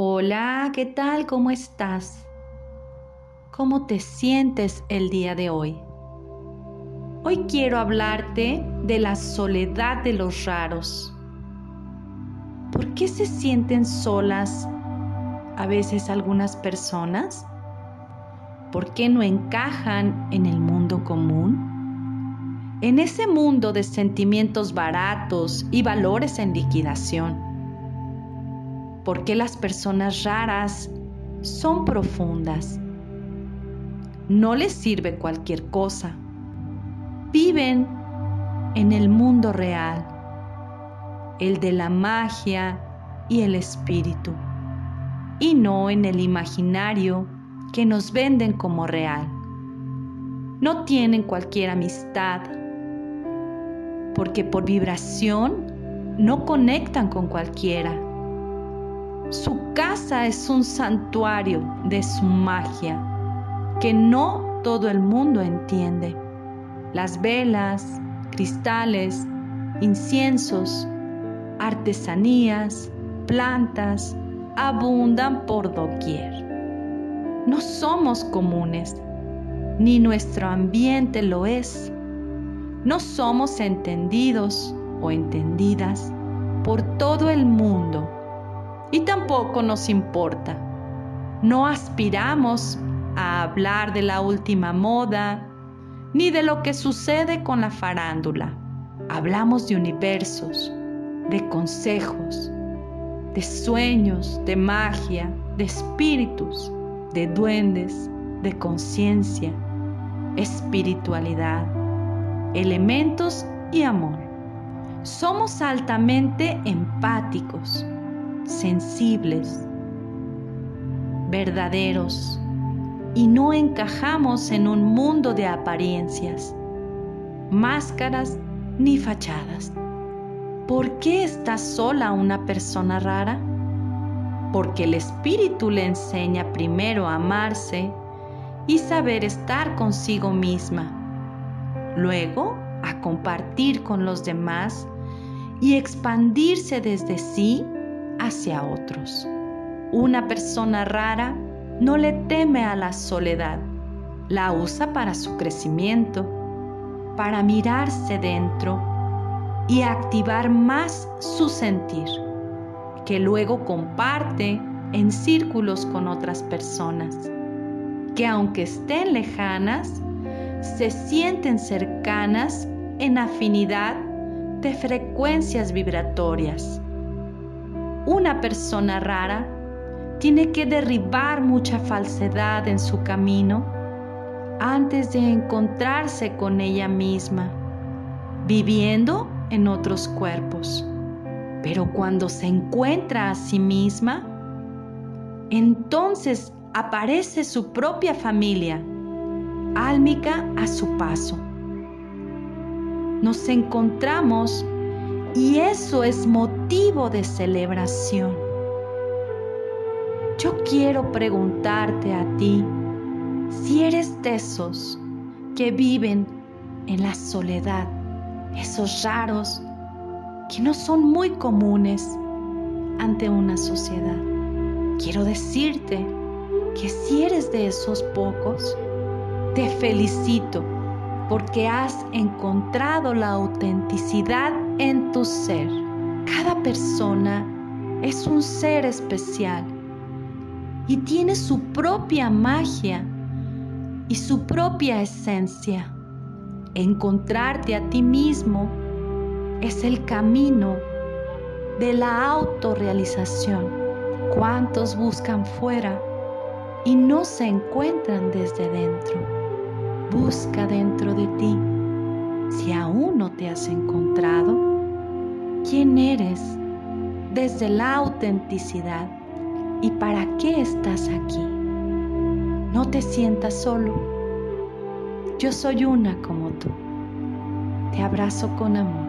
Hola, ¿qué tal? ¿Cómo estás? ¿Cómo te sientes el día de hoy? Hoy quiero hablarte de la soledad de los raros. ¿Por qué se sienten solas a veces algunas personas? ¿Por qué no encajan en el mundo común? En ese mundo de sentimientos baratos y valores en liquidación por qué las personas raras son profundas. No les sirve cualquier cosa. Viven en el mundo real, el de la magia y el espíritu, y no en el imaginario que nos venden como real. No tienen cualquier amistad, porque por vibración no conectan con cualquiera su casa es un santuario de su magia que no todo el mundo entiende. Las velas, cristales, inciensos, artesanías, plantas abundan por doquier. No somos comunes, ni nuestro ambiente lo es. No somos entendidos o entendidas por todo el mundo y tampoco nos importa. No aspiramos a hablar de la última moda ni de lo que sucede con la farándula. Hablamos de universos, de consejos, de sueños, de magia, de espíritus, de duendes, de conciencia, espiritualidad, elementos y amor. Somos altamente empáticos sensibles, verdaderos y no encajamos en un mundo de apariencias, máscaras ni fachadas. ¿Por qué está sola una persona rara? Porque el espíritu le enseña primero a amarse y saber estar consigo misma, luego a compartir con los demás y expandirse desde sí hacia otros. Una persona rara no le teme a la soledad, la usa para su crecimiento, para mirarse dentro y activar más su sentir, que luego comparte en círculos con otras personas, que aunque estén lejanas, se sienten cercanas en afinidad de frecuencias vibratorias una persona rara tiene que derribar mucha falsedad en su camino antes de encontrarse con ella misma, viviendo en otros cuerpos. Pero cuando se encuentra a sí misma, entonces aparece su propia familia, álmica a su paso. Nos encontramos y eso es motivo de celebración. Yo quiero preguntarte a ti si eres de esos que viven en la soledad, esos raros que no son muy comunes ante una sociedad. Quiero decirte que si eres de esos pocos, te felicito porque has encontrado la autenticidad en tu ser. Cada persona es un ser especial y tiene su propia magia y su propia esencia. Encontrarte a ti mismo es el camino de la autorrealización. ¿Cuántos buscan fuera y no se encuentran desde dentro? Busca dentro de ti. Si aún no te has encontrado, quién eres desde la autenticidad y para qué estás aquí. No te sientas solo. Yo soy una como tú. Te abrazo con amor.